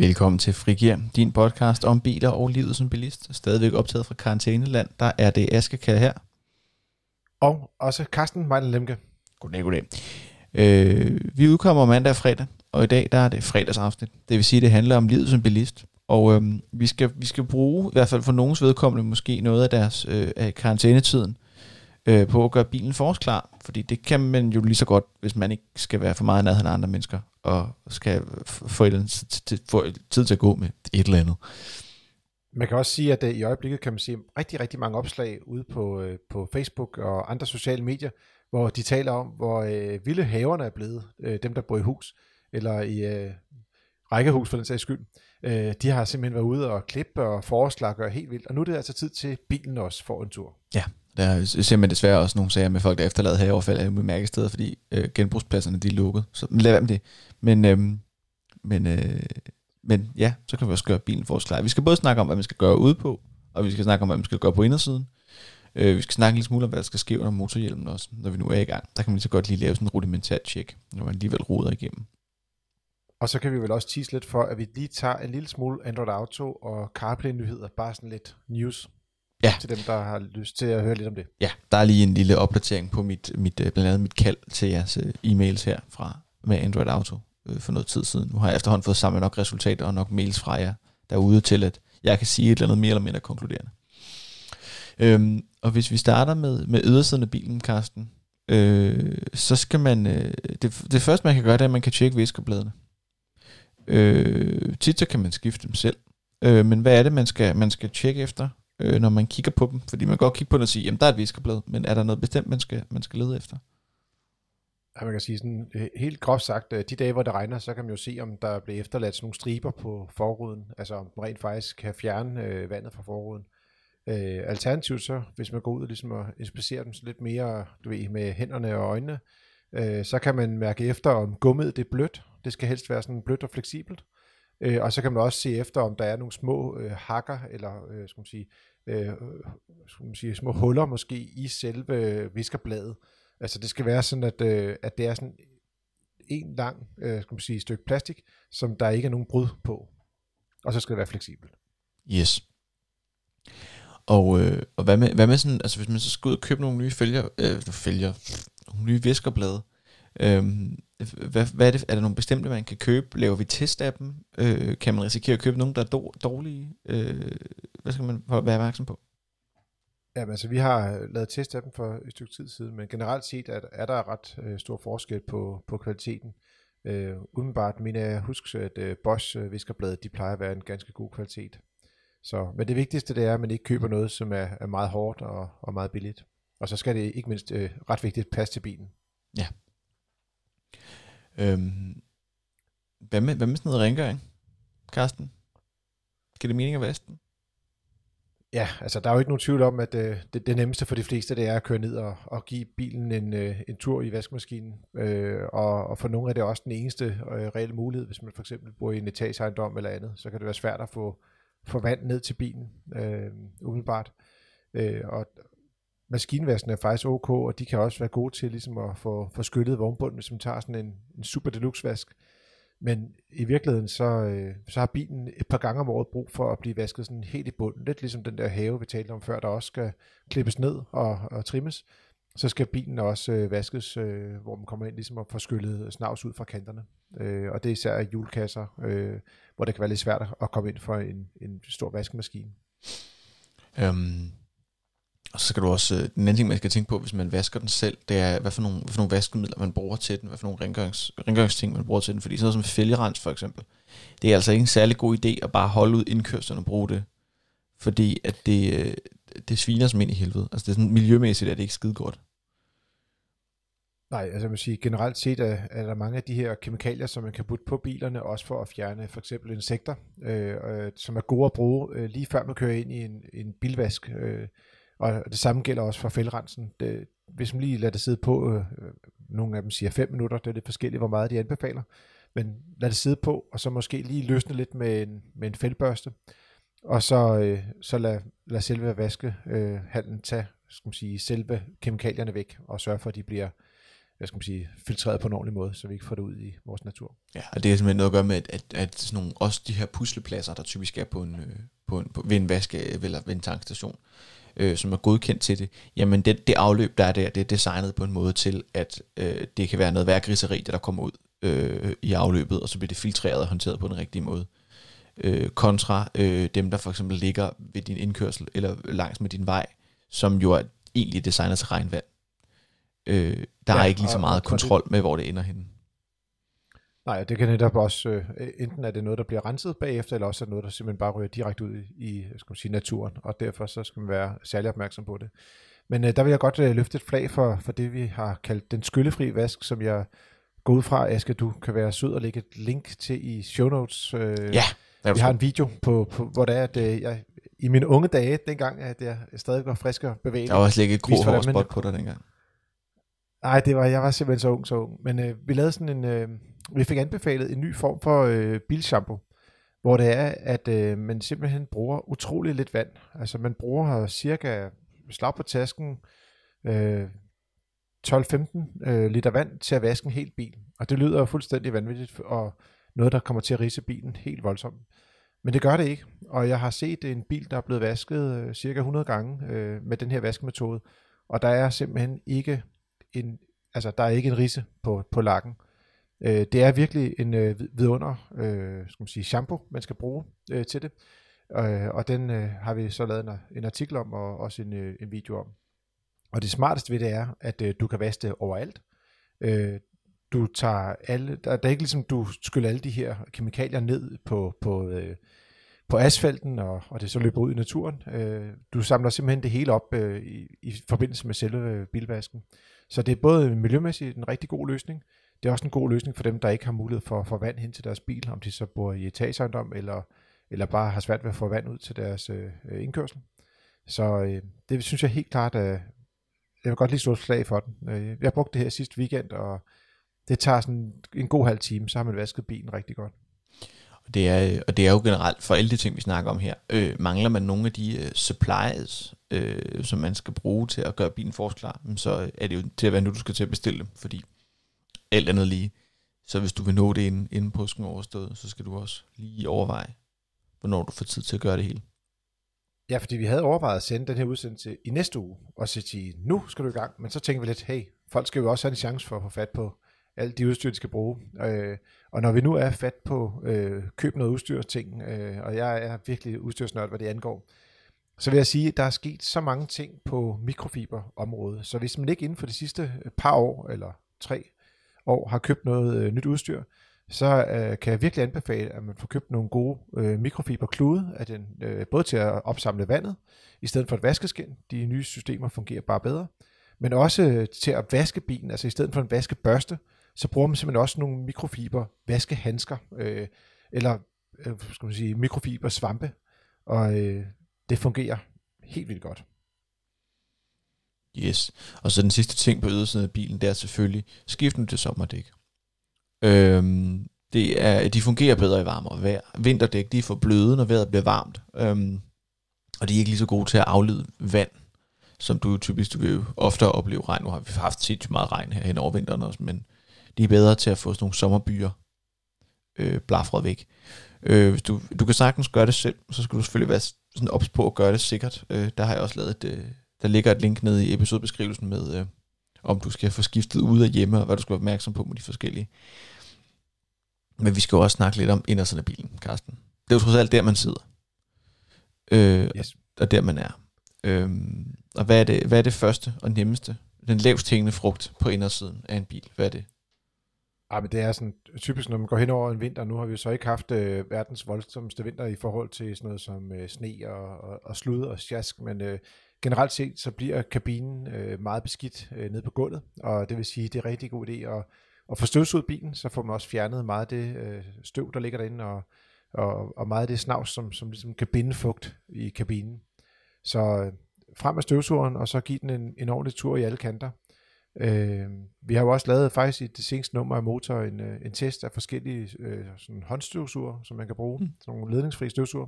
Velkommen til Frigir, din podcast om biler og livet som bilist. Stadigvæk optaget fra karantæneland. Der er det Aske Kær her. Og også Carsten Mejlen Lemke. Goddag, goddag. Øh, vi udkommer mandag og fredag, og i dag der er det fredagsafsnit. Det vil sige, at det handler om livet som bilist. Og øh, vi, skal, vi skal bruge, i hvert fald for nogens vedkommende, måske noget af deres øh, af karantænetiden øh, på at gøre bilen forårsklar. Fordi det kan man jo lige så godt, hvis man ikke skal være for meget nærheden af andre mennesker, og skal få, et, få tid til at gå med et eller andet. Man kan også sige, at øh, i øjeblikket kan man se rigtig, rigtig mange opslag ude på, øh, på Facebook og andre sociale medier, hvor de taler om, hvor øh, vilde haverne er blevet, øh, dem der bor i hus, eller i øh, rækkehus for den sags skyld. Øh, de har simpelthen været ude og klippe og forårslakke og helt vildt, og nu er det altså tid til bilen også får en tur. Ja, der ser man desværre også nogle sager med folk, der efterlader haveoverfald af mærkesteder, fordi øh, genbrugspladserne de er lukket. Så lad være med det. Men, øh, men, øh, men ja, så kan vi også gøre bilen for os klar. Vi skal både snakke om, hvad man skal gøre ude på, og vi skal snakke om, hvad man skal gøre på indersiden. Øh, vi skal snakke lidt smule om, hvad der skal ske under motorhjelmen også, når vi nu er i gang. Der kan man lige så godt lige lave sådan en rudimentær tjek, når man alligevel roder igennem. Og så kan vi vel også tease lidt for, at vi lige tager en lille smule Android Auto og CarPlay-nyheder, bare sådan lidt news ja. til dem, der har lyst til at høre lidt om det. Ja, der er lige en lille opdatering på mit, mit øh, blandt andet mit kald til jeres øh, e-mails her fra med Android Auto øh, for noget tid siden. Nu har jeg efterhånden fået samlet nok resultater og nok mails fra jer derude til, at jeg kan sige et eller andet mere eller mindre konkluderende. Øhm, og hvis vi starter med, med ydersiden af bilen, Karsten, øh, så skal man, øh, det, det første man kan gøre, det er, at man kan tjekke viskerbladene. Øh, tit så kan man skifte dem selv, øh, men hvad er det, man skal, man skal tjekke efter? Øh, når man kigger på dem. Fordi man kan godt kigge på den og sige, jamen der er et viskerblad, men er der noget bestemt, man skal, man skal lede efter? Ja, man kan sige sådan, øh, helt groft sagt, øh, de dage, hvor det regner, så kan man jo se, om der bliver efterladt sådan nogle striber på forruden, altså om den rent faktisk kan fjerne øh, vandet fra forruden. Øh, alternativt så, hvis man går ud og ligesom og inspicerer dem så lidt mere du ved, med hænderne og øjnene, øh, så kan man mærke efter, om gummet det er blødt. Det skal helst være sådan blødt og fleksibelt. Øh, Øh, og så kan man også se efter, om der er nogle små øh, hakker, eller øh, skal man sige, øh, skal man sige, små huller måske i selve viskerbladet. Altså det skal være sådan, at, øh, at det er sådan en lang øh, skal man sige, stykke plastik, som der ikke er nogen brud på. Og så skal det være fleksibelt. Yes. Og, øh, og hvad, med, hvad med sådan, altså hvis man så skal ud og købe nogle nye fælger, øh, fælger, nogle nye viskerblade, øh, hvad, hvad er det? Er der nogle bestemte, man kan købe? Laver vi test af dem? Øh, kan man risikere at købe nogle, der er dårlige? Øh, hvad skal man være opmærksom på? Ja, altså vi har lavet test af dem for et stykke tid siden, men generelt set er, er der ret øh, stor forskel på, på kvaliteten. Øh, udenbart mener jeg husk, at øh, Bosch øh, viskerbladet, de plejer at være en ganske god kvalitet. Så, men det vigtigste det er, at man ikke køber noget, som er, er meget hårdt og, og meget billigt. Og så skal det ikke mindst øh, ret vigtigt passe til bilen. Ja, Øhm, hvad, med, hvad med sådan noget rengøring, Karsten? Giver det mening at vaske den? Ja, altså der er jo ikke nogen tvivl om, at øh, det, det nemmeste for de fleste, det er at køre ned og, og give bilen en, øh, en tur i vaskemaskinen. Øh, og, og for nogle er det også den eneste øh, reelle mulighed, hvis man for eksempel bor i en etageejendom eller andet, så kan det være svært at få, få vand ned til bilen øh, umiddelbart. Øh, og, maskinvaskene er faktisk ok, og de kan også være gode til ligesom at få, få skyllet vognbunden, hvis man tager sådan en, en super deluxe vask. Men i virkeligheden, så, øh, så har bilen et par gange om året brug for at blive vasket sådan helt i bunden. Lidt ligesom den der have, vi talte om før, der også skal klippes ned og, og trimmes. Så skal bilen også øh, vaskes, øh, hvor man kommer ind ligesom og får skyllet snavs ud fra kanterne. Øh, og det er især i julekasser, øh, hvor det kan være lidt svært at komme ind for en, en stor vaskemaskine. Øhm, og så skal du også, øh, den anden ting, man skal tænke på, hvis man vasker den selv, det er, hvad for nogle, hvad for nogle vaskemidler man bruger til den, hvad for nogle rengørings, rengøringsting man bruger til den. Fordi sådan noget som fælgerens for eksempel, det er altså ikke en særlig god idé at bare holde ud indkørslen og bruge det. Fordi at det, øh, det sviner som ind i helvede. Altså det er sådan miljømæssigt, er det ikke skide godt. Nej, altså jeg vil sige, generelt set er, er der mange af de her kemikalier, som man kan putte på bilerne, også for at fjerne for eksempel insekter, øh, øh, som er gode at bruge øh, lige før man kører ind i en, en bilvask. Øh, og det samme gælder også for fældrensen. Det, hvis man lige lader det sidde på, øh, øh nogle af dem siger 5 minutter, det er lidt forskelligt, hvor meget de anbefaler, men lad det sidde på, og så måske lige løsne lidt med en, med en fældbørste, og så, øh, så lad, lad selve vaskehallen øh, tage skal man sige, selve kemikalierne væk, og sørge for, at de bliver hvad skal man sige, filtreret på en ordentlig måde, så vi ikke får det ud i vores natur. Ja, og det er simpelthen noget at gøre med, at, at, at sådan nogle, også de her puslepladser, der typisk er på en, øh, på en, på, ved en vaske- eller ved en tankstation, øh, som er godkendt til det, jamen det, det afløb, der er der, det er designet på en måde til, at øh, det kan være noget værkriseri, der kommer ud øh, i afløbet, og så bliver det filtreret og håndteret på den rigtige måde. Øh, kontra øh, dem, der for eksempel ligger ved din indkørsel, eller langs med din vej, som jo er egentlig designet til regnvand. Øh, der ja, er ikke lige så meget kontrol med, hvor det ender henne. Nej, det kan netop også, øh, enten er det noget, der bliver renset bagefter, eller også er det noget, der simpelthen bare ryger direkte ud i skal man sige, naturen, og derfor så skal man være særlig opmærksom på det. Men øh, der vil jeg godt øh, løfte et flag for, for det, vi har kaldt den skyllefri vask, som jeg går ud fra, Aske, du kan være sød og lægge et link til i show notes. Øh, ja. Vi har en video, på, på, hvor det er, at øh, jeg, i mine unge dage, dengang, at jeg stadig var frisk og bevægelig. Der var også ikke et spot på dig dengang. Nej, det var, jeg var simpelthen så ung, så ung. Men øh, vi lavede sådan en, øh, vi fik anbefalet en ny form for øh, bilshampoo, hvor det er, at øh, man simpelthen bruger utrolig lidt vand. Altså man bruger cirka slag på tasken, øh, 12-15 øh, liter vand til at vaske en hel bil. Og det lyder fuldstændig vanvittigt, og noget, der kommer til at rise bilen helt voldsomt. Men det gør det ikke, og jeg har set en bil, der er blevet vasket øh, cirka 100 gange øh, med den her vaskemetode, og der er simpelthen ikke en, altså der er ikke en risse på, på lakken. Øh, det er virkelig en øh, vidunder øh, skal man sige, shampoo, man skal bruge øh, til det. Øh, og den øh, har vi så lavet en, en artikel om, og også en, øh, en video om. Og det smarteste ved det er, at øh, du kan vaske det overalt. Øh, du tager alle, der, der er ikke ligesom, du skyller alle de her kemikalier ned på, på, øh, på asfalten, og, og det så løber ud i naturen. Øh, du samler simpelthen det hele op øh, i, i forbindelse med selve øh, bilvasken. Så det er både miljømæssigt en rigtig god løsning, det er også en god løsning for dem, der ikke har mulighed for at få vand hen til deres bil, om de så bor i etageejendom, eller, eller bare har svært ved at få vand ud til deres øh, indkørsel. Så øh, det synes jeg helt klart, at jeg vil godt lige slå et slag for den. Øh, jeg brugte det her sidste weekend, og det tager sådan en god halv time, så har man vasket bilen rigtig godt. Det er, og det er jo generelt for alle de ting, vi snakker om her. Øh, mangler man nogle af de øh, supplies, øh, som man skal bruge til at gøre bilen forsklar, så øh, er det jo til at være nu, du skal til at bestille dem, fordi alt andet lige. Så hvis du vil nå det inden, inden påsken overstået, så skal du også lige overveje, hvornår du får tid til at gøre det hele. Ja, fordi vi havde overvejet at sende den her udsendelse i næste uge, og så sige, nu skal du i gang. Men så tænker vi lidt, hey, folk skal jo også have en chance for at få fat på alt de udstyr, de skal bruge. Øh, og når vi nu er fat på øh, køb noget udstyr ting, øh, og jeg er virkelig udstyrsnørd, hvad det angår, så vil jeg sige, at der er sket så mange ting på mikrofiberområdet. Så hvis man ikke inden for de sidste øh, par år, eller tre, år har købt noget øh, nyt udstyr, så øh, kan jeg virkelig anbefale, at man får købt nogle gode øh, mikrofiberklude, af den, øh, både til at opsamle vandet, i stedet for et vaskeskin. De nye systemer fungerer bare bedre. Men også øh, til at vaske bilen, altså i stedet for en vaskebørste, så bruger man simpelthen også nogle mikrofiber vaskehandsker, øh, eller øh, skal man sige, mikrofiber svampe, og øh, det fungerer helt vildt godt. Yes. Og så den sidste ting på ydersiden af bilen, det er selvfølgelig, skift nu til sommerdæk. Øhm, det er, de fungerer bedre i varmere vejr. Vinterdæk, de er for bløde, når vejret bliver varmt. Øhm, og de er ikke lige så gode til at aflede vand, som du typisk du vil jo ofte opleve regn. Nu har vi haft sindssygt meget regn her hen over vinteren også, men de er bedre til at få sådan nogle sommerbyer øh, blafret væk. Øh, hvis du, du kan sagtens gøre det selv, så skal du selvfølgelig være sådan ops på at gøre det sikkert. Øh, der har jeg også lavet et, øh, der ligger et link nede i episodebeskrivelsen med, øh, om du skal få skiftet ud af hjemme, og hvad du skal være opmærksom på med de forskellige. Men vi skal jo også snakke lidt om indersiden af bilen, Karsten. Det er jo trods alt der, man sidder. Øh, yes. Og der, man er. Øh, og hvad er, det, hvad er det første og nemmeste, den lavst hængende frugt på indersiden af en bil? Hvad er det? Ja, men det er sådan typisk, når man går hen over en vinter. Nu har vi jo så ikke haft øh, verdens voldsomste vinter i forhold til sådan noget som øh, sne og, og, og slud og sjask, men øh, generelt set, så bliver kabinen øh, meget beskidt øh, nede på gulvet, og det vil sige, det er en rigtig god idé at, at få støvsuget bilen, så får man også fjernet meget af det øh, støv, der ligger derinde, og, og, og meget af det snavs, som, som ligesom kan binde fugt i kabinen. Så øh, frem med støvsugeren, og så give den en, en ordentlig tur i alle kanter. Øh, vi har jo også lavet faktisk i det seneste nummer af motor en, øh, en test af forskellige øh, sådan håndstøvsuger, som man kan bruge, mm. sådan nogle ledningsfri støvsuger.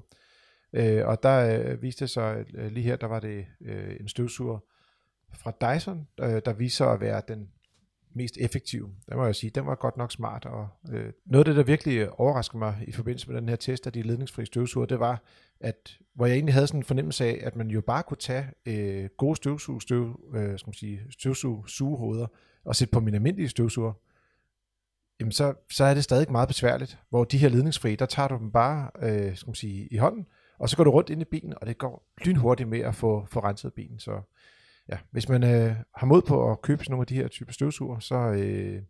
Øh, og der øh, viste det sig, øh, lige her, der var det øh, en støvsuger fra Dyson, øh, der viser at være den mest effektive. Der må jeg sige, den var godt nok smart. Og, øh, noget af det, der virkelig overraskede mig i forbindelse med den her test af de ledningsfri støvsuger, det var, at hvor jeg egentlig havde sådan en fornemmelse af, at man jo bare kunne tage øh, gode støvsug, støv, øh, skal man sige, støvsug, sugehoveder og sætte på min almindelige støvsuger, jamen så, så er det stadig meget besværligt. Hvor de her ledningsfri, der tager du dem bare øh, skal man sige, i hånden, og så går du rundt ind i bilen, og det går lynhurtigt med at få, få renset bilen. Så ja, hvis man øh, har mod på at købe sådan nogle af de her typer støvsuger, så, øh,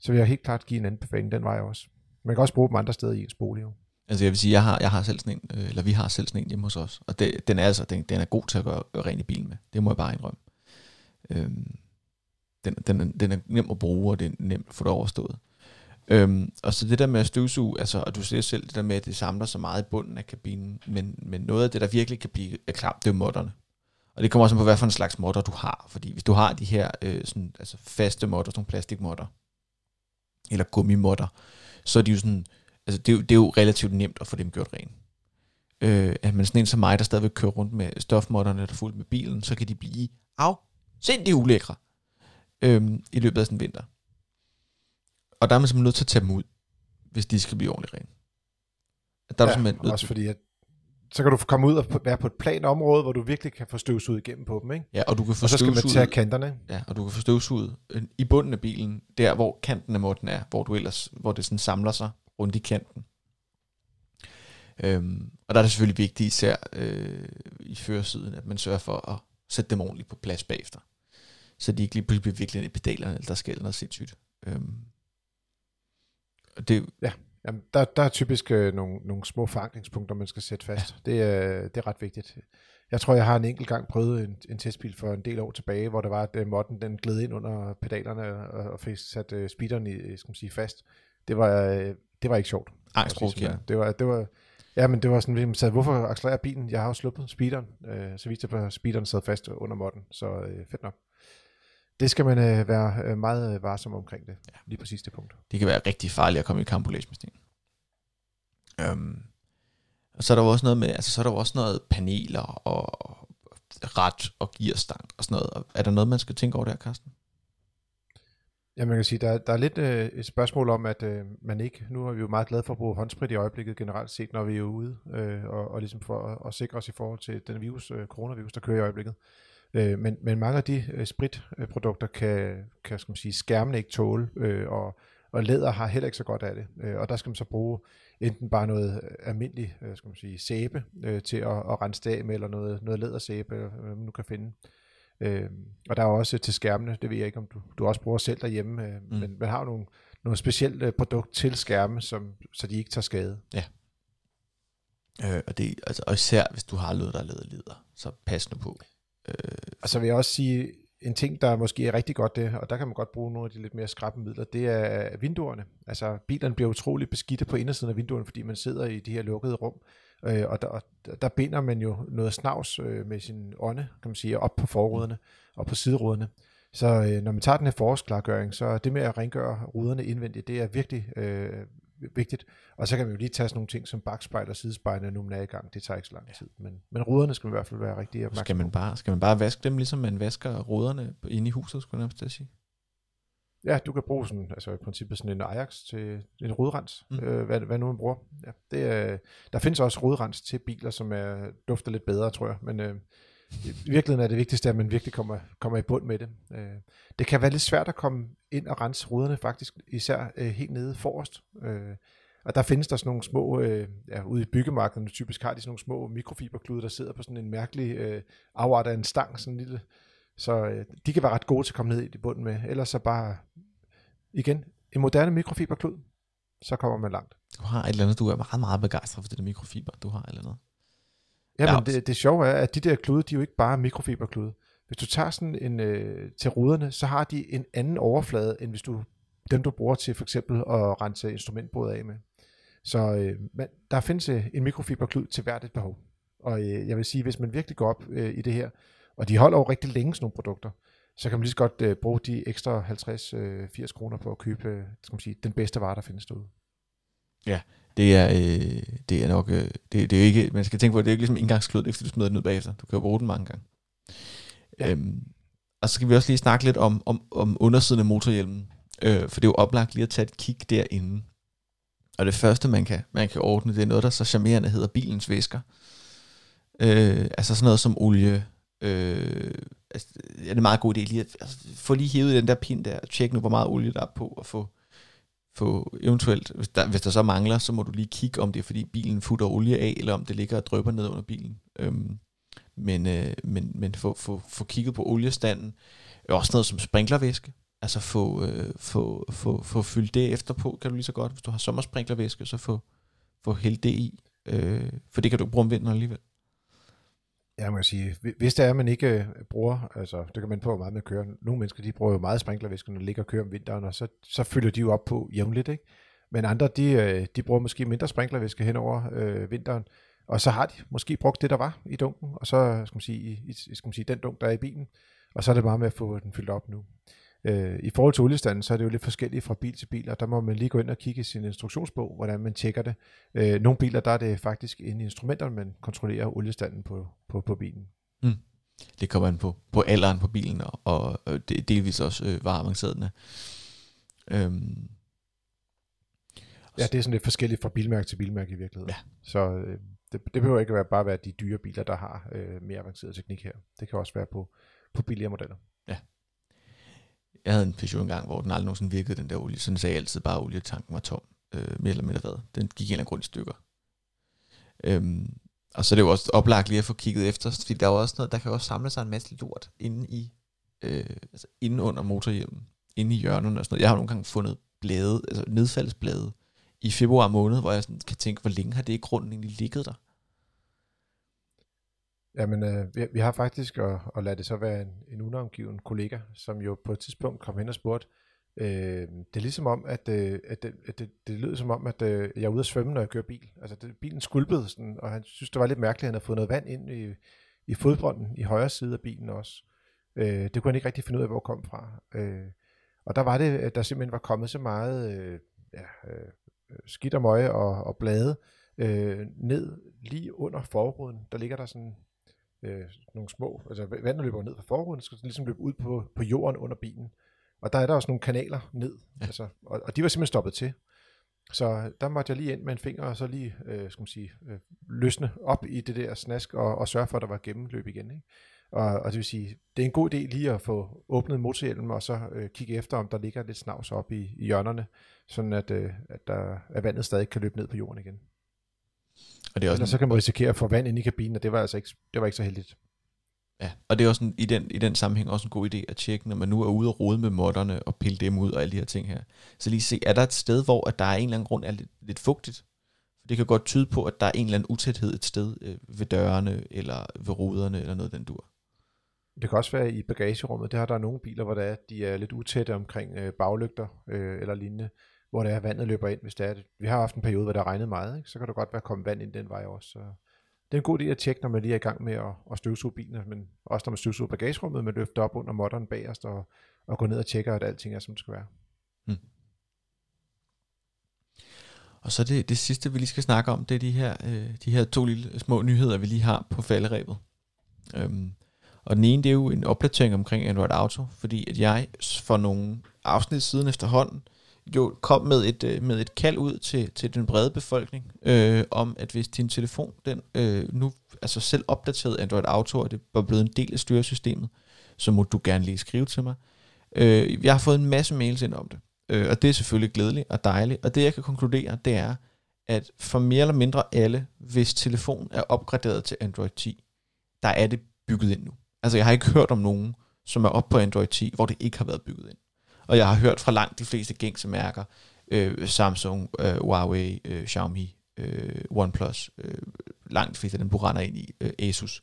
så vil jeg helt klart give en anbefaling den vej også. Man kan også bruge dem andre steder i ens bolig. Jo. Altså jeg vil sige, jeg har, jeg har selv sådan en, øh, eller vi har selv sådan en hjemme hos os, og det, den er altså, den, den er god til at gøre rent i bilen med. Det må jeg bare indrømme. Øhm, den, den, den er nem at bruge, og det er nemt at få det overstået. Øhm, og så det der med at støvsuge, altså, og du ser selv det der med, at det samler så meget i bunden af kabinen, men, men noget af det, der virkelig kan blive klamt, det er modderne. Og det kommer også på, hvad for en slags modder du har. Fordi hvis du har de her øh, sådan, altså faste modder, sådan plastikmodder, eller gummimodder, så er de jo sådan, altså det er jo, det er jo relativt nemt at få dem gjort rent. Øh, at man sådan en som mig, der stadigvæk kører rundt med stofmodderne, der er fuldt med bilen, så kan de blive af sindssygt ulækre øh, i løbet af sådan en vinter. Og der er man simpelthen nødt til at tage dem ud, hvis de skal blive ordentligt rene. Der er ja, du simpelthen nødt også fordi, at så kan du komme ud og være på et plan område, hvor du virkelig kan få støvsuget igennem på dem, ikke? Ja, og du kan få og så skal man tage kanterne. Ja, og du kan få støvsuget øh, i bunden af bilen, der hvor kanten af måtten er, hvor du ellers, hvor det sådan samler sig rundt i kanten. Øhm, og der er det selvfølgelig vigtigt, især øh, i førersiden, at man sørger for at sætte dem ordentligt på plads bagefter. Så de ikke lige bliver viklet i pedalerne, eller der skal noget sindssygt. Øhm, det, ja. Jamen, der, der er typisk øh, nogle, nogle små forankringspunkter, man skal sætte fast. Ja. Det, er, det er ret vigtigt. Jeg tror, jeg har en enkelt gang prøvet en, en testbil for en del år tilbage, hvor der var, at uh, modden den gled ind under pedalerne og, og fik sat uh, speederen i, skal man sige, fast. Det var, uh, det var ikke sjovt. Angstprovokerende. Det var, det var, ja, men det var sådan, man sagde, hvorfor accelererer bilen? Jeg har jo sluppet speederen. Uh, så viste det, at speederen sad fast under modden, så uh, fedt nok. Det skal man øh, være øh, meget øh, varsom omkring det, ja. lige præcis det punkt. Det kan være rigtig farligt at komme i kampolage med sten. Øhm, og så er der jo også noget med, altså så er der jo også noget paneler og ret og gearstang og sådan noget. Er der noget, man skal tænke over der, Carsten? Ja, man kan sige, der, der er lidt øh, et spørgsmål om, at øh, man ikke, nu er vi jo meget glade for at bruge håndsprit i øjeblikket generelt set, når vi er ude, øh, og, og ligesom for at, at sikre os i forhold til den virus, øh, coronavirus, der kører i øjeblikket. Øh, men, men mange af de øh, spritprodukter kan, kan skal man sige, skærmen ikke tåle, øh, og, og læder har heller ikke så godt af det. Øh, og der skal man så bruge enten bare noget almindelig øh, skal man sige, sæbe øh, til at, at rense det af med, eller noget, noget lædersæbe, eller hvad man nu kan finde. Øh, og der er også til skærmene, det ved jeg ikke, om du, du også bruger selv derhjemme, øh, mm. men man har nogle, nogle specielle øh, produkt til skærme, som, så de ikke tager skade. Ja. Øh, og, det, altså, og især hvis du har noget, der er leder, så pas nu på. Øh, og så vil jeg også sige, en ting, der måske er rigtig godt det, og der kan man godt bruge nogle af de lidt mere skrappe midler, det er vinduerne. Altså bilerne bliver utroligt beskidte på indersiden af vinduerne, fordi man sidder i de her lukkede rum, øh, og der, der binder man jo noget snavs øh, med sin ånde, kan man sige, op på forruderne og på sideruderne. Så øh, når man tager den her forårsklargøring, så det med at rengøre ruderne indvendigt, det er virkelig øh, vigtigt. Og så kan man jo lige tage sådan nogle ting som bagspejl og sidespejl, når man er i gang. Det tager ikke så lang tid. Men, men ruderne skal man i hvert fald være rigtig opmærksom skal man bare, Skal man bare vaske dem, ligesom man vasker ruderne inde i huset, skulle jeg sige? Ja, du kan bruge sådan, altså i princippet sådan en Ajax til en rodrens, mm. øh, hvad, hvad nu man bruger. Ja, det er, der findes også rodrens til biler, som er, dufter lidt bedre, tror jeg, men øh, i virkeligheden er det vigtigste, at man virkelig kommer, kommer i bund med det. Øh, det kan være lidt svært at komme ind og rense ruderne faktisk, især øh, helt nede forrest. Øh, og der findes der sådan nogle små, øh, ja, ude i byggemarkederne typisk har de sådan nogle små mikrofiberklude, der sidder på sådan en mærkelig øh, afart af en stang, sådan en lille. Så øh, de kan være ret gode til at komme ned i bunden med. Ellers så bare, igen, en moderne mikrofiberklud, så kommer man langt. Du har et eller andet, du er meget, meget begejstret for det der mikrofiber, du har et eller andet. Ja, men det, det sjove er, at de der klude, de er jo ikke bare mikrofiberklude. Hvis du tager sådan en øh, til ruderne, så har de en anden overflade, end hvis du dem du bruger til for eksempel at rense instrumentbordet af med. Så øh, man, der findes øh, en mikrofiberklud til hvert et behov. Og øh, jeg vil sige, hvis man virkelig går op øh, i det her, og de holder jo rigtig længe sådan nogle produkter, så kan man lige så godt øh, bruge de ekstra 50-80 øh, kroner på at købe øh, skal man sige, den bedste vare, der findes derude. Ja, det er, øh, det er nok, øh, det, det er ikke, man skal tænke på, at det er ikke ligesom indgangsklud, det er du smider den ud bagefter. Du kan jo bruge den mange gange. Ja. Øhm, og så skal vi også lige snakke lidt om, om, om undersiden af motorhjelmen. Øh, for det er jo oplagt lige at tage et kig derinde. Og det første, man kan, man kan ordne, det er noget, der så charmerende hedder bilens væsker. Øh, altså sådan noget som olie. Øh, altså, ja, det er en meget god idé lige at altså, få lige hævet den der pin der, og tjekke nu, hvor meget olie der er på, og få, få eventuelt, hvis der, hvis der så mangler, så må du lige kigge, om det er fordi bilen futter olie af, eller om det ligger og drøber ned under bilen. Øhm, men, øh, men, men få, få, få kigget på oliestanden. Også noget som sprinklervæske. Altså få, øh, få, få, få fyldt det efter på, kan du lige så godt. Hvis du har sommersprinklervæske, så få, få hældt det i. Øh, for det kan du bruge om vinteren alligevel. Ja, man kan sige, hvis det er, at man ikke øh, bruger, altså det kan man på, hvor meget man kører. Nogle mennesker, de bruger jo meget sprinklervæske, når de ligger og kører om vinteren, og så, så fylder de jo op på jævnligt, ikke? Men andre, de, øh, de bruger måske mindre sprinklervæske hen over øh, vinteren, og så har de måske brugt det, der var i dunken, og så skal man sige, i, skal man sige, den dunk, der er i bilen, og så er det bare med at få den fyldt op nu. Øh, I forhold til oliestanden, så er det jo lidt forskelligt fra bil til bil, og der må man lige gå ind og kigge i sin instruktionsbog, hvordan man tjekker det. Øh, nogle biler, der er det faktisk inde i instrumenterne, man kontrollerer oliestanden på, på, på bilen. Mm. Det kommer an på, på alderen på bilen, og, og det, delvis også øh, var avanceret. Øhm. Ja, det er sådan lidt forskelligt fra bilmærke til bilmærke i virkeligheden. Ja. Så øh, det, det behøver ikke være bare være de dyre biler, der har øh, mere avanceret teknik her. Det kan også være på, på billigere modeller. Ja. Jeg havde en Peugeot engang, hvor den aldrig nogensinde virkede, den der olie. Sådan sagde jeg altid bare, at olietanken var tom. Øh, mere eller mindre hvad. Den gik en eller anden grund i stykker. Øhm, og så er det jo også oplagt lige at få kigget efter, fordi der er også noget, der kan også samle sig en masse lort inde i, øh, altså inde under motorhjelmen, inde i hjørnerne og sådan noget. Jeg har nogle gange fundet blade, altså nedfaldsblade i februar måned, hvor jeg sådan kan tænke, hvor længe har det i grunden egentlig ligget der? Jamen, øh, vi, vi har faktisk, og, og lad det så være en, en unavngiven kollega, som jo på et tidspunkt kom hen og spurgte, øh, det er ligesom om, at, øh, at, det, at det, det lyder som om, at øh, jeg er ude at svømme, når jeg kører bil. Altså, det, bilen skulpede sådan, og han synes, det var lidt mærkeligt, at han havde fået noget vand ind i, i fodbrønden i højre side af bilen også. Øh, det kunne han ikke rigtig finde ud af, hvor det kom fra. Øh, og der var det, at der simpelthen var kommet så meget øh, ja, øh, skidt og møje og, og blade øh, ned lige under forruden. Der ligger der sådan øh, nogle små, altså vandet løber ned fra forruden, skal ligesom løbe ud på, på jorden under bilen. Og der er der også nogle kanaler ned, ja. altså, og, og de var simpelthen stoppet til. Så der måtte jeg lige ind med en finger, og så lige, øh, skal man sige, øh, løsne op i det der snask, og, og sørge for, at der var gennemløb igen. Ikke? Og, og det vil sige, det er en god idé lige at få åbnet motorhjelmen, og så øh, kigge efter, om der ligger lidt snavs op i, i hjørnerne, sådan at, øh, at, der, at vandet stadig kan løbe ned på jorden igen. Og det er også Ellers en... så kan man risikere at få vand ind i kabinen, og det var altså ikke, det var ikke så heldigt. Ja, og det er også en, i, den, i den sammenhæng også en god idé at tjekke, når man nu er ude og rode med modderne og pille dem ud og alle de her ting her. Så lige se, er der et sted, hvor at der er en eller anden grund er lidt, lidt fugtigt? For det kan godt tyde på, at der er en eller anden utæthed et sted øh, ved dørene eller ved ruderne eller noget den dur. Det kan også være i bagagerummet. Der har der nogle biler, hvor der er, de er lidt utætte omkring øh, baglygter øh, eller lignende hvor det er, vandet løber ind, hvis det er det. Vi har haft en periode, hvor der regnet meget, ikke? så kan det godt være kommet vand ind den vej også. Så det er en god idé at tjekke, når man lige er i gang med at, at støvsuge bilen, men også når man støvsuger bagagerummet, man løfter op under modderen bagerst og, og går ned og tjekker, at alting er, som det skal være. Hmm. Og så det, det sidste, vi lige skal snakke om, det er de her, øh, de her to lille små nyheder, vi lige har på falderæbet. Øhm, og den ene, det er jo en opdatering omkring Android Auto, fordi at jeg for nogle afsnit siden efterhånden jo kom med et, øh, med et kald ud til, til den brede befolkning, øh, om at hvis din telefon den øh, nu altså selv opdateret Android Auto, og det var blevet en del af styresystemet, så må du gerne lige skrive til mig. Øh, jeg har fået en masse mails ind om det, øh, og det er selvfølgelig glædeligt og dejligt, og det jeg kan konkludere, det er, at for mere eller mindre alle, hvis telefon er opgraderet til Android 10, der er det bygget ind nu. Altså jeg har ikke hørt om nogen, som er oppe på Android 10, hvor det ikke har været bygget ind. Og jeg har hørt fra langt de fleste gængse mærker, øh, Samsung, øh, Huawei, øh, Xiaomi, øh, OnePlus, øh, langt de fleste af dem brænder ind i, øh, Asus,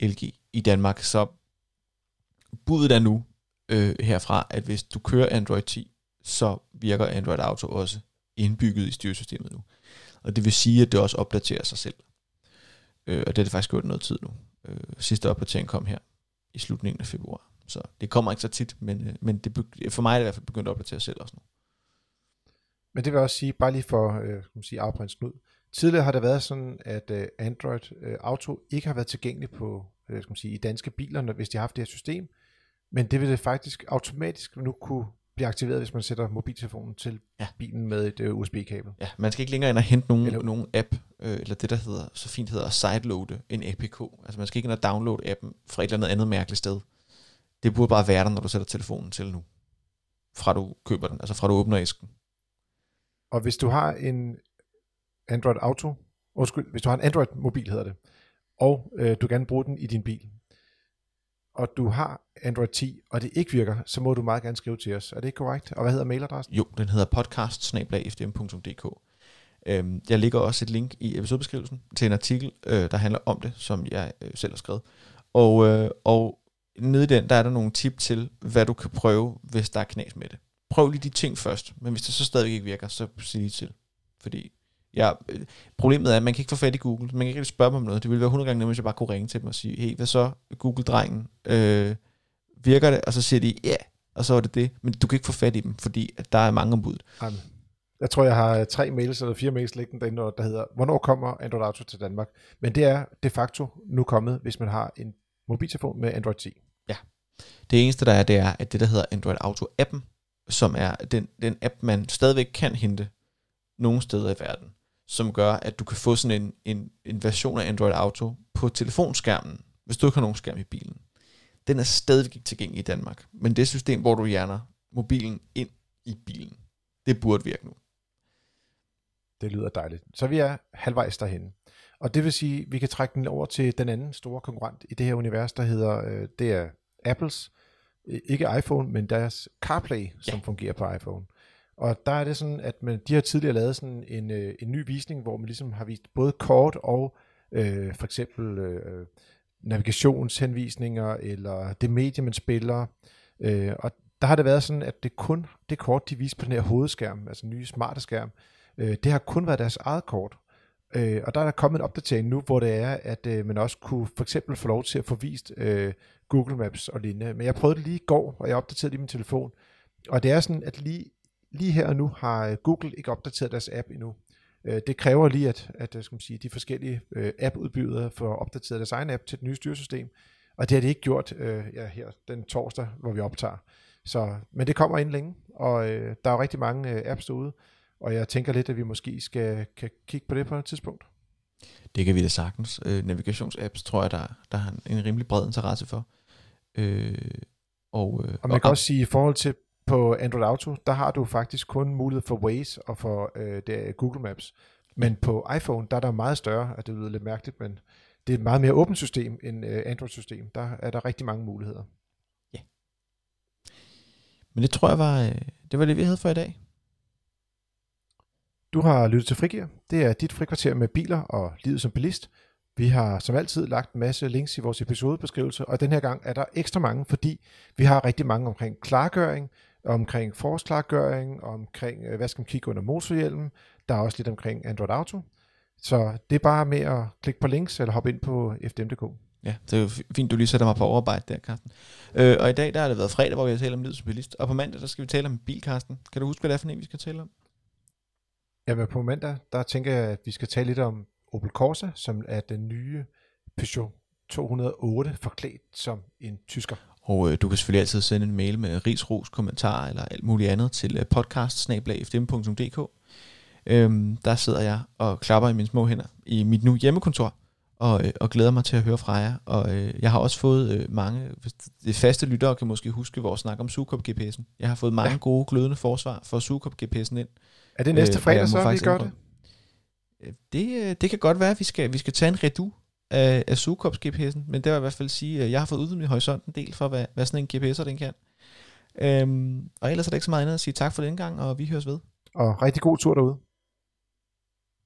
LG i Danmark. Så budet er nu øh, herfra, at hvis du kører Android 10, så virker Android Auto også indbygget i styresystemet nu. Og det vil sige, at det også opdaterer sig selv. Øh, og det har det faktisk gjort noget tid nu. Øh, sidste opdatering kom her i slutningen af februar. Så det kommer ikke så tit, men, øh, men det, for mig er det i hvert fald begyndt at opdatere selv også nu. Men det vil også sige, bare lige for øh, kan man sige, afbrændsnud. Tidligere har det været sådan, at øh, Android øh, Auto ikke har været tilgængelig på, øh, skal man sige, i danske biler, når, hvis de har haft det her system. Men det vil det faktisk automatisk nu kunne blive aktiveret, hvis man sætter mobiltelefonen til ja. bilen med et uh, USB-kabel. Ja, man skal ikke længere ind og hente nogen, eller, nogen app, øh, eller det der hedder, så fint hedder sideloade en APK. Altså man skal ikke ind og downloade appen fra et eller andet andet mærkeligt sted. Det burde bare være der, når du sætter telefonen til nu. Fra du køber den, altså fra du åbner æsken. Og hvis du har en Android Auto, undskyld, hvis du har en Android mobil hedder det, og øh, du gerne bruge den i din bil, og du har Android 10, og det ikke virker, så må du meget gerne skrive til os. Er det ikke korrekt? Og hvad hedder mailadressen? Jo, den hedder podcast øhm, Jeg lægger også et link i episodebeskrivelsen til en artikel, øh, der handler om det, som jeg øh, selv har skrevet. Og, øh, og nede i den, der er der nogle tip til, hvad du kan prøve, hvis der er knas med det. Prøv lige de ting først, men hvis det så stadig ikke virker, så sig lige til. Fordi Ja, øh, problemet er, at man kan ikke få fat i Google. Man kan ikke rigtig spørge dem om noget. Det ville være 100 gange nemmere, hvis jeg bare kunne ringe til dem og sige, hey, hvad så, Google-drengen? Øh, virker det? Og så siger de, ja, yeah. og så er det det. Men du kan ikke få fat i dem, fordi at der er mange ombud. Jamen, jeg tror, jeg har øh, tre mails eller fire mails liggende derinde, der hedder, hvornår kommer Android Auto til Danmark? Men det er de facto nu kommet, hvis man har en mobiltelefon med Android 10. Det eneste, der er, det er, at det, der hedder Android Auto-appen, som er den, den app, man stadigvæk kan hente nogle steder i verden, som gør, at du kan få sådan en, en, en version af Android Auto på telefonskærmen, hvis du ikke har nogen skærm i bilen. Den er stadigvæk ikke tilgængelig i Danmark, men det system, hvor du hjerner mobilen ind i bilen, det burde virke nu. Det lyder dejligt. Så vi er halvvejs derhen. Og det vil sige, at vi kan trække den over til den anden store konkurrent i det her univers, der hedder, øh, det er Apples, ikke iPhone, men deres CarPlay, ja. som fungerer på iPhone. Og der er det sådan, at man, de har tidligere lavet sådan en, øh, en ny visning, hvor man ligesom har vist både kort og øh, for eksempel øh, navigationshenvisninger, eller det medie, man spiller. Øh, og der har det været sådan, at det kun det kort, de viste på den her hovedskærm, altså den nye smarte skærm, øh, det har kun været deres eget kort. Øh, og der er kommet en opdatering nu, hvor det er, at øh, man også kunne for eksempel få lov til at få vist øh, Google Maps og lignende. Men jeg prøvede det lige i går, og jeg opdaterede lige min telefon. Og det er sådan, at lige lige her og nu har øh, Google ikke opdateret deres app endnu. Øh, det kræver lige, at, at øh, skal man sige, de forskellige øh, appudbydere får opdateret deres egen app til det nye styresystem, og det har de ikke gjort ja, her den torsdag, hvor vi optager. Så, men det kommer ind længe, og øh, der er jo rigtig mange apps derude, og jeg tænker lidt, at vi måske skal kan kigge på det på et tidspunkt. Det kan vi da sagtens. Øh, navigationsapps tror jeg, der, der har en rimelig bred interesse for. Øh, og, øh, og man og, kan også sige, i forhold til på Android Auto, der har du faktisk kun mulighed for Waze og for øh, det Google Maps. Men på iPhone, der er der meget større, at det lyder lidt mærkeligt, men det er et meget mere åbent system end øh, Android-system. Der er der rigtig mange muligheder. Ja. Men det tror jeg var, øh, det var det, vi havde for i dag. Du har lyttet til Frigir. Det er dit frikvarter med biler og livet som bilist. Vi har som altid lagt en masse links i vores episodebeskrivelse, og den her gang er der ekstra mange, fordi vi har rigtig mange omkring klargøring, omkring forsklargøring, omkring, øh, hvad skal man kigge under motorhjelmen. Der er også lidt omkring Android Auto. Så det er bare med at klikke på links eller hoppe ind på fdm.dk. Ja, det er jo fint, du lige sætter mig på overarbejde der, Carsten. Øh, og i dag der har det været fredag, hvor vi har talt om bilist. Og på mandag, der skal vi tale om bil, Carsten. Kan du huske, hvad det er for en, vi skal tale om? Jamen på mandag, der tænker jeg, at vi skal tale lidt om Opel Corsa, som er den nye Peugeot 208 forklædt som en tysker. Og øh, du kan selvfølgelig altid sende en mail med ris, ros, kommentar eller alt muligt andet til øh, podcast Øhm, der sidder jeg og klapper i mine små hænder i mit nu hjemmekontor og, øh, og glæder mig til at høre fra jer. Og øh, jeg har også fået øh, mange, det faste lyttere kan måske huske vores snak om Sukop GPS'en. Jeg har fået mange ja. gode glødende forsvar for Sukop GPS'en ind. Er det næste øh, fredag så, vi gør det? Øh, det, øh, det kan godt være, at vi skal, vi skal tage en redu af, af Sukops GPS'en, men det vil jeg i hvert fald sige, at jeg har fået udvidet min horisont en del for, hvad, hvad sådan en GPS'er den kan. Øhm, og ellers er der ikke så meget andet at sige tak for den gang, og vi høres ved. Og rigtig god tur derude.